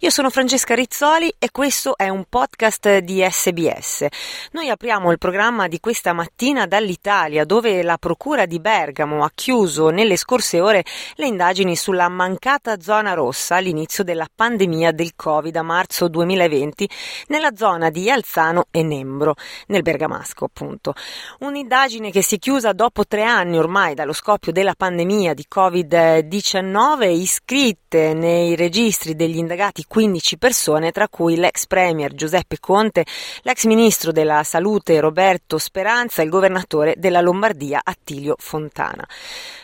Io sono Francesca Rizzoli e questo è un podcast di SBS. Noi apriamo il programma di questa mattina dall'Italia dove la Procura di Bergamo ha chiuso nelle scorse ore le indagini sulla mancata zona rossa all'inizio della pandemia del Covid a marzo 2020 nella zona di Alzano e Nembro, nel Bergamasco appunto. Un'indagine che si è chiusa dopo tre anni ormai dallo scoppio della pandemia di Covid-19 iscritte nei registri degli indagati 15 persone, tra cui l'ex premier Giuseppe Conte, l'ex ministro della salute Roberto Speranza e il governatore della Lombardia Attilio Fontana.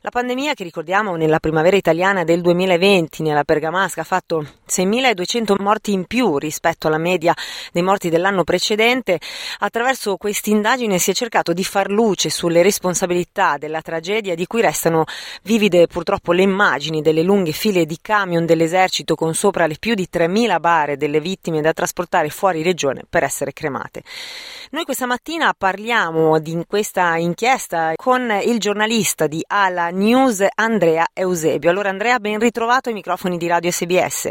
La pandemia che ricordiamo nella primavera italiana del 2020 nella Bergamasca ha fatto 6.200 morti in più rispetto alla media dei morti dell'anno precedente. Attraverso questa indagine si è cercato di far luce sulle responsabilità della tragedia di cui restano vivide purtroppo le immagini delle lunghe file di camion dell'esercito con sopra le più di 3.000 bare delle vittime da trasportare fuori regione per essere cremate. Noi questa mattina parliamo di questa inchiesta con il giornalista di Ala News Andrea Eusebio. Allora Andrea, ben ritrovato ai microfoni di Radio SBS.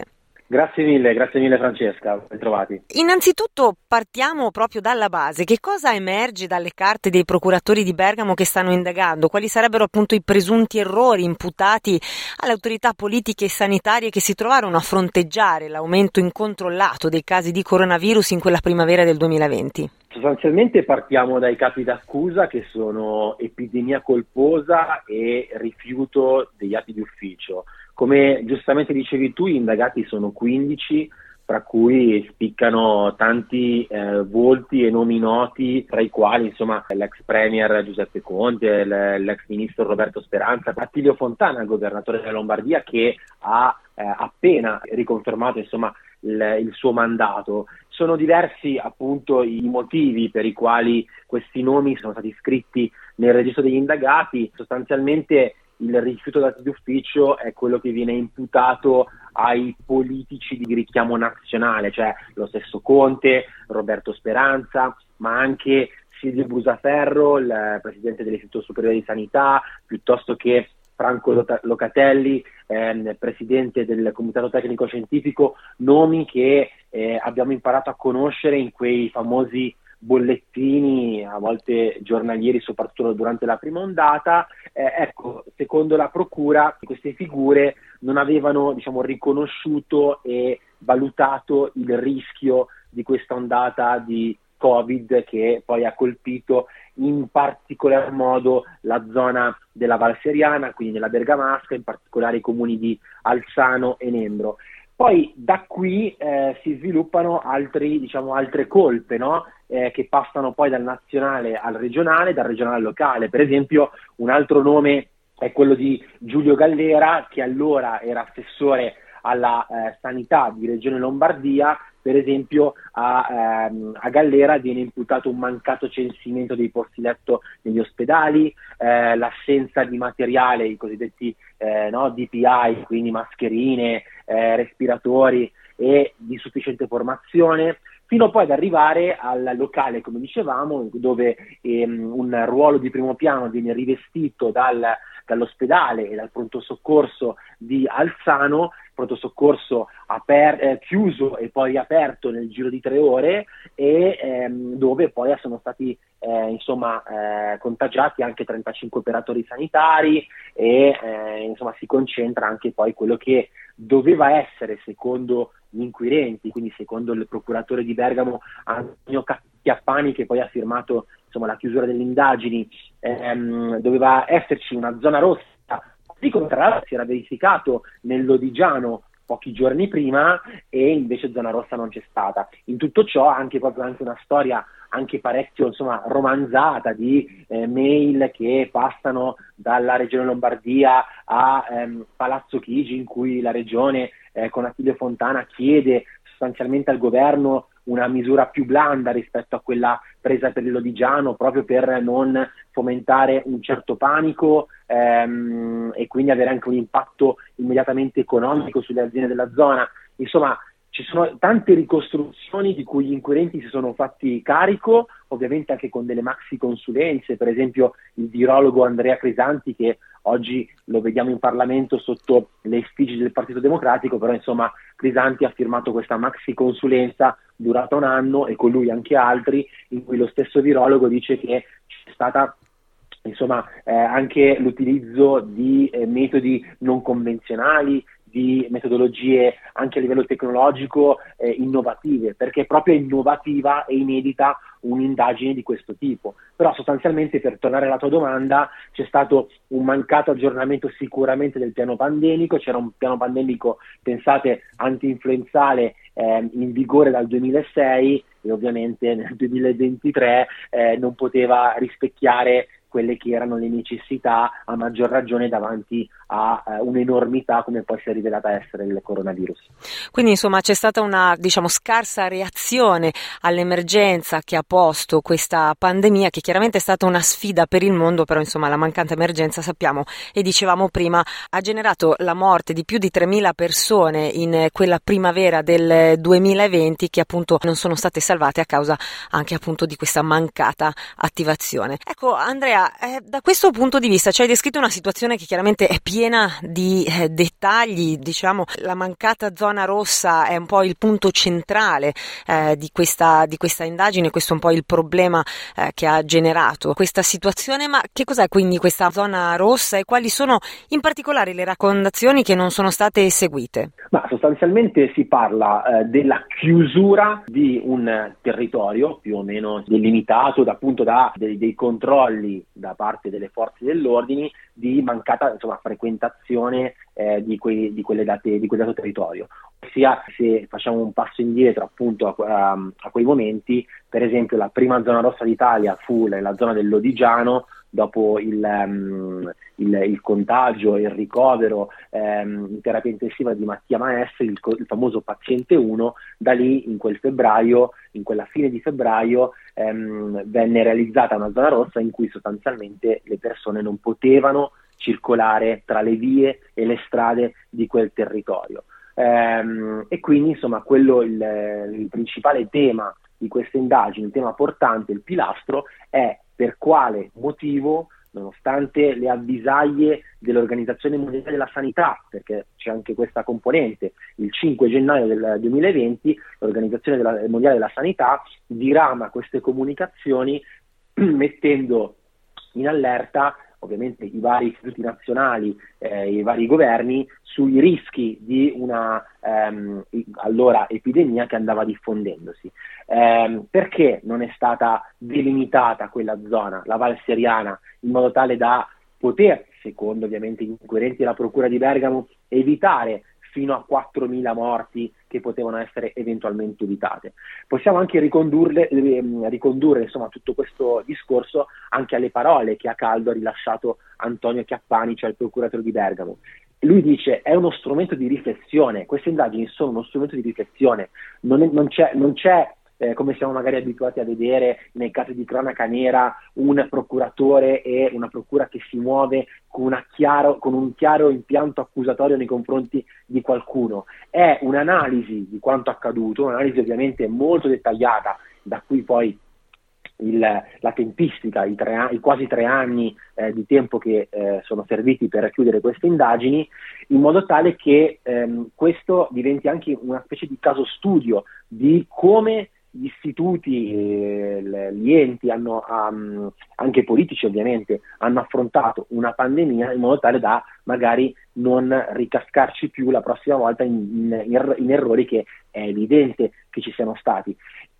Grazie mille, grazie mille Francesca, ben trovati. Innanzitutto partiamo proprio dalla base. Che cosa emerge dalle carte dei procuratori di Bergamo che stanno indagando? Quali sarebbero appunto i presunti errori imputati alle autorità politiche e sanitarie che si trovarono a fronteggiare l'aumento incontrollato dei casi di coronavirus in quella primavera del 2020? Sostanzialmente partiamo dai capi d'accusa che sono epidemia colposa e rifiuto degli atti di ufficio. Come giustamente dicevi tu, gli indagati sono 15, tra cui spiccano tanti eh, volti e nomi noti, tra i quali insomma l'ex premier Giuseppe Conte, l'ex ministro Roberto Speranza, Attilio Fontana, governatore della Lombardia, che ha eh, appena riconfermato insomma il, il, suo mandato. Sono diversi appunto i motivi per i quali questi nomi sono stati iscritti nel registro degli indagati, sostanzialmente il rifiuto d'atti d'ufficio è quello che viene imputato ai politici di richiamo nazionale, cioè lo stesso Conte, Roberto Speranza, ma anche Silvio Brusaferro, il presidente dell'Istituto Superiore di Sanità, piuttosto che Franco Locatelli, ehm, presidente del Comitato Tecnico Scientifico, nomi che eh, abbiamo imparato a conoscere in quei famosi bollettini, a volte giornalieri, soprattutto durante la prima ondata. Eh, ecco, secondo la Procura, queste figure non avevano diciamo, riconosciuto e valutato il rischio di questa ondata di Covid che poi ha colpito in particolar modo la zona della Val Seriana, quindi nella Bergamasca, in particolare i comuni di Alzano e Nembro. Poi da qui eh, si sviluppano altri, diciamo, altre colpe no? eh, che passano poi dal nazionale al regionale, dal regionale al locale. Per esempio un altro nome è quello di Giulio Gallera che allora era assessore alla eh, sanità di Regione Lombardia, per esempio a, ehm, a, Gallera viene imputato un mancato censimento dei posti letto negli ospedali, eh, l'assenza di materiale, i cosiddetti eh, no, DPI, quindi mascherine, eh, respiratori e di sufficiente formazione, fino poi ad arrivare al locale, come dicevamo, dove ehm, un ruolo di primo piano viene rivestito dal, dall'ospedale e dal pronto soccorso di Alzano, pronto soccorso aper- eh, chiuso e poi aperto nel giro di tre ore e ehm, dove poi sono stati eh, insomma, eh, contagiati anche 35 operatori sanitari e eh, insomma, si concentra anche poi quello che doveva essere secondo gli inquirenti, quindi secondo il procuratore di Bergamo Antonio Chiappani che poi ha firmato insomma, la chiusura delle indagini, ehm, doveva esserci una zona rossa, di contrario si era verificato nel Lodigiano pochi giorni prima e invece zona rossa non c'è stata. In tutto ciò anche proprio anche una storia anche parecchio insomma, romanzata di eh, mail che passano dalla regione Lombardia a ehm, Palazzo Chigi in cui la regione eh, con Attilio Fontana chiede sostanzialmente al governo una misura più blanda rispetto a quella presa per il Lodigiano, proprio per non fomentare un certo panico ehm, e quindi avere anche un impatto immediatamente economico sulle aziende della zona. Insomma, ci sono tante ricostruzioni di cui gli inquirenti si sono fatti carico, ovviamente anche con delle maxi consulenze, per esempio il virologo Andrea Crisanti che oggi lo vediamo in Parlamento sotto le effigie del Partito Democratico, però insomma Crisanti ha firmato questa maxi consulenza durata un anno e con lui anche altri, in cui lo stesso virologo dice che c'è stata insomma eh, anche l'utilizzo di eh, metodi non convenzionali, di metodologie anche a livello tecnologico eh, innovative, perché è proprio innovativa e inedita un'indagine di questo tipo. Però sostanzialmente per tornare alla tua domanda c'è stato un mancato aggiornamento sicuramente del piano pandemico, c'era un piano pandemico, pensate, anti-influenzale eh, in vigore dal 2006 e ovviamente nel 2023 eh, non poteva rispecchiare quelle che erano le necessità a maggior ragione davanti a uh, un'enormità come poi si è rivelata essere il coronavirus. Quindi insomma c'è stata una diciamo scarsa reazione all'emergenza che ha posto questa pandemia che chiaramente è stata una sfida per il mondo, però insomma la mancante emergenza sappiamo e dicevamo prima ha generato la morte di più di 3.000 persone in quella primavera del 2020 che appunto non sono state salvate a causa anche appunto di questa mancata attivazione. Ecco Andrea eh, da questo punto di vista ci hai descritto una situazione che chiaramente è piena di eh, dettagli, diciamo la mancata zona rossa è un po' il punto centrale eh, di, questa, di, questa, indagine, questo è un po' il problema eh, che ha generato questa situazione, ma che cos'è quindi questa zona rossa e quali sono in particolare le raccomandazioni che non sono state eseguite? Ma sostanzialmente si parla eh, della chiusura di un territorio più o meno delimitato da, appunto da dei, dei controlli da parte delle forze dell'ordine di mancata insomma, frequentazione eh, di, quei, di, date, di, quel dato territorio. Ossia, se facciamo un passo indietro appunto a, a, a quei momenti, per esempio la prima zona rossa d'Italia fu la zona del Lodigiano, dopo il, um, il, il, contagio e il ricovero um, in terapia intensiva di Mattia Maestri, il, il, famoso paziente 1, da lì in quel febbraio, in quella fine di febbraio, um, venne realizzata una zona rossa in cui sostanzialmente le persone non potevano circolare tra le vie e le strade di quel territorio. e quindi insomma quello il, il principale tema di queste indagini, il tema portante, il pilastro, è per quale motivo, nonostante le avvisaglie dell'Organizzazione Mondiale della Sanità, perché c'è anche questa componente, il 5 gennaio del 2020 l'Organizzazione Mondiale della Sanità dirama queste comunicazioni mettendo in allerta ovviamente i vari istituti nazionali, eh, i vari governi, sui rischi di una ehm, allora epidemia che andava diffondendosi. Eh, perché non è stata delimitata quella zona, la Val Seriana, in modo tale da poter, secondo ovviamente gli inquirenti della Procura di Bergamo, evitare fino a 4.000 morti che potevano essere eventualmente evitate. Possiamo anche ricondurre, ehm, ricondurre insomma, tutto questo discorso anche alle parole che a caldo ha rilasciato Antonio Chiappani, cioè il procuratore di Bergamo. Lui dice è uno strumento di riflessione, queste indagini sono uno strumento di riflessione, non, è, non c'è, non c'è eh, come siamo magari abituati a vedere nei casi di cronaca nera, un procuratore e una procura che si muove con, chiaro, con un chiaro impianto accusatorio nei confronti di qualcuno. È un'analisi di quanto accaduto, un'analisi ovviamente molto dettagliata, da cui poi il, la tempistica, i, tre, i, quasi tre anni eh, di tempo che eh, sono serviti per chiudere queste indagini, in modo tale che ehm, questo diventi anche una specie di caso studio di come gli istituti, eh, gli enti, hanno, um, anche politici ovviamente, hanno affrontato una pandemia in modo tale da magari non ricascarci più la prossima volta in, in, in errori che è evidente che ci siano stati.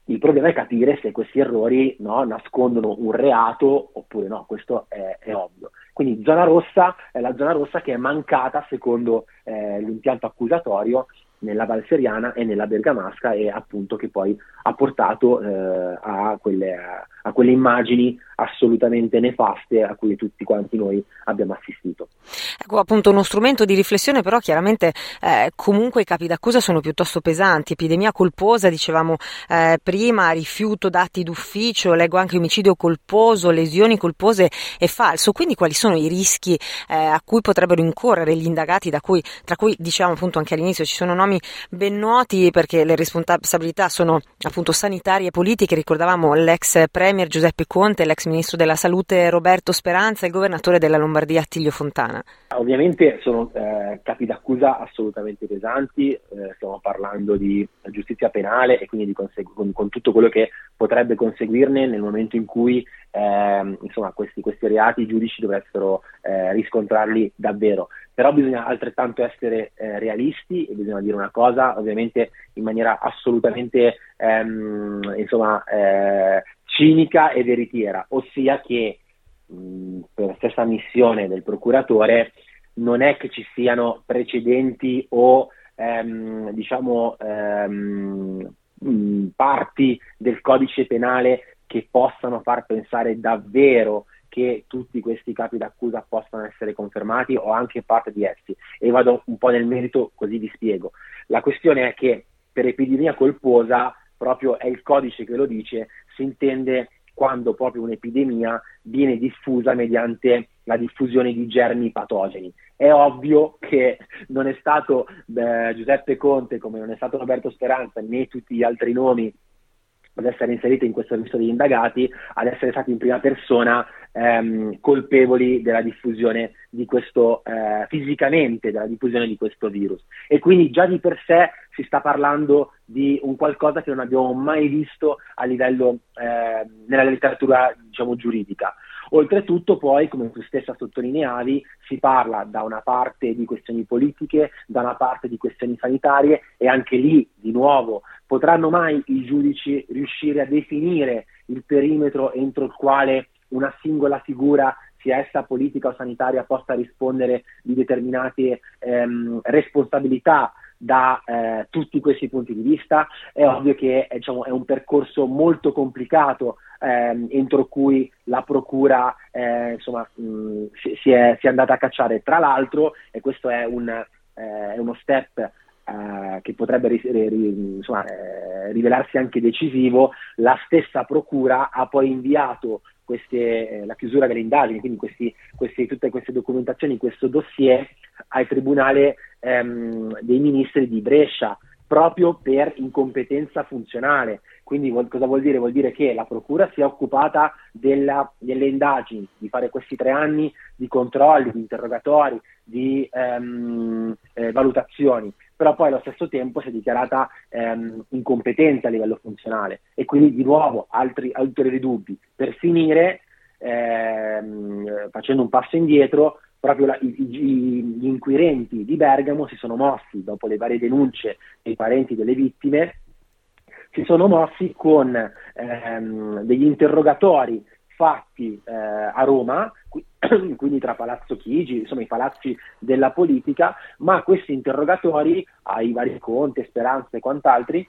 Il problema è capire se questi errori no, nascondono un reato oppure no, questo è, è, ovvio. Quindi zona rossa è la zona rossa che è mancata secondo eh, l'impianto accusatorio nella Valseriana e nella Bergamasca e appunto che poi ha portato eh, a, quelle, a, quelle, immagini assolutamente nefaste a cui tutti quanti noi abbiamo assistito. Ecco appunto uno strumento di riflessione però chiaramente eh, comunque i capi d'accusa sono piuttosto pesanti, epidemia colposa dicevamo eh, prima, rifiuto dati d'ufficio, leggo anche omicidio colposo, lesioni colpose e falso, quindi quali sono i rischi eh, a cui potrebbero incorrere gli indagati cui, tra cui diciamo appunto anche all'inizio ci sono nomi ben noti perché le responsabilità sono appunto sanitarie e politiche, ricordavamo l'ex Premier Giuseppe Conte, l'ex Ministro della Salute Roberto Speranza e il Governatore della Lombardia Attilio Fontana. Ovviamente sono eh, capi d'accusa assolutamente pesanti, eh, stiamo parlando di giustizia penale e quindi consegu- con, con, tutto quello che potrebbe conseguirne nel momento in cui eh, insomma, questi, questi, reati i giudici dovessero eh, riscontrarli davvero. Però bisogna altrettanto essere eh, realisti e bisogna dire una cosa, ovviamente in maniera assolutamente ehm, insomma, eh, cinica e veritiera, ossia che per la stessa missione del procuratore non è che ci siano precedenti o ehm, diciamo ehm, parti del codice penale che possano far pensare davvero che tutti questi capi d'accusa possano essere confermati o anche parte di essi. E vado un po' nel merito così vi spiego. La questione è che per epidemia colposa, proprio è il codice che lo dice, si intende quando proprio un'epidemia viene diffusa mediante la diffusione di germi patogeni. È ovvio che non è stato eh, Giuseppe Conte, come non è stato Roberto Speranza, né tutti gli altri nomi ad essere inseriti in questo registro degli indagati, ad essere stati in prima persona ehm, colpevoli della diffusione di questo, eh, fisicamente, della diffusione di questo virus. E quindi già di per sé si sta parlando di un qualcosa che non abbiamo mai visto a livello eh, nella letteratura diciamo, giuridica. Oltretutto poi, come tu stessa sottolineavi, si parla da una parte di questioni politiche, da una parte di questioni sanitarie e anche lì, di nuovo, potranno mai i giudici riuscire a definire il perimetro entro il quale una singola figura sia essa politica o sanitaria, possa rispondere di determinate ehm, responsabilità da eh, tutti questi punti di vista. È ovvio che è, diciamo, è un percorso molto complicato ehm, entro cui la procura eh, insomma, mh, si, si, è, si, è, andata a cacciare. Tra l'altro, e questo è, un, eh, uno step eh, che potrebbe ri, ri, insomma, eh, rivelarsi anche decisivo, la stessa procura ha poi inviato queste, eh, la chiusura delle indagini, quindi questi, questi, tutte queste documentazioni, questo dossier al Tribunale ehm, dei Ministri di Brescia, proprio per incompetenza funzionale. Quindi vuol, cosa vuol dire? Vuol dire che la Procura si è occupata della, delle indagini, di fare questi tre anni di controlli, di interrogatori, di ehm, eh, valutazioni, però poi allo stesso tempo si è dichiarata ehm, incompetente a livello funzionale e quindi di nuovo altri ulteriori dubbi. Per finire, ehm, facendo un passo indietro, proprio la, i, i, gli inquirenti di Bergamo si sono mossi dopo le varie denunce dei parenti delle vittime, si sono mossi con ehm, degli interrogatori fatti eh, a Roma, quindi tra Palazzo Chigi, insomma i palazzi della politica, ma questi interrogatori ai vari Conte, Speranza e quant'altri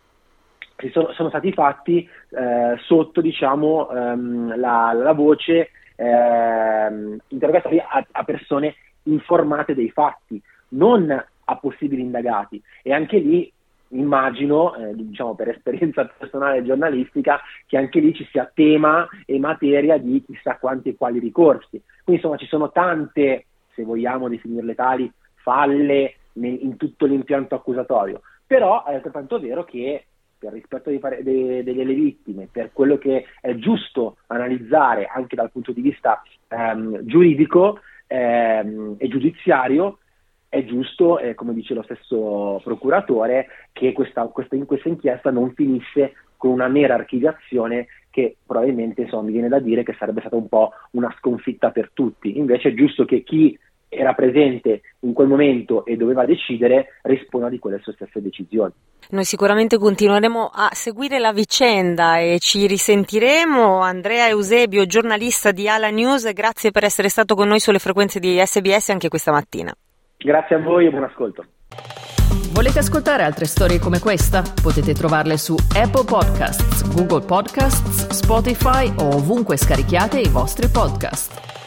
sono, sono stati fatti eh, sotto diciamo, ehm, la, la voce eh, interrogatori a, a, persone informate dei fatti, non a possibili indagati. E anche lì immagino, eh, diciamo per esperienza personale giornalistica, che anche lì ci sia tema e materia di chissà quanti e quali ricorsi. Quindi insomma ci sono tante, se vogliamo definirle tali, falle nel, in tutto l'impianto accusatorio. Però è altrettanto vero che per rispetto dei, de, delle vittime, per quello che è giusto analizzare anche dal punto di vista ehm, giuridico ehm, e giudiziario, è giusto, eh, come dice lo stesso procuratore, che questa, questa, questa inchiesta non finisse con una mera archiviazione che probabilmente insomma, mi viene da dire che sarebbe stata un po' una sconfitta per tutti. Invece è giusto che chi era presente in quel momento e doveva decidere risponda di quelle sue stesse decisioni. Noi sicuramente continueremo a seguire la vicenda e ci risentiremo. Andrea Eusebio, giornalista di Ala News, grazie per essere stato con noi sulle frequenze di SBS anche questa mattina. Grazie a voi e buon ascolto. Volete ascoltare altre storie come questa? Potete trovarle su Apple Podcasts, Google Podcasts, Spotify o ovunque scarichiate i vostri podcast.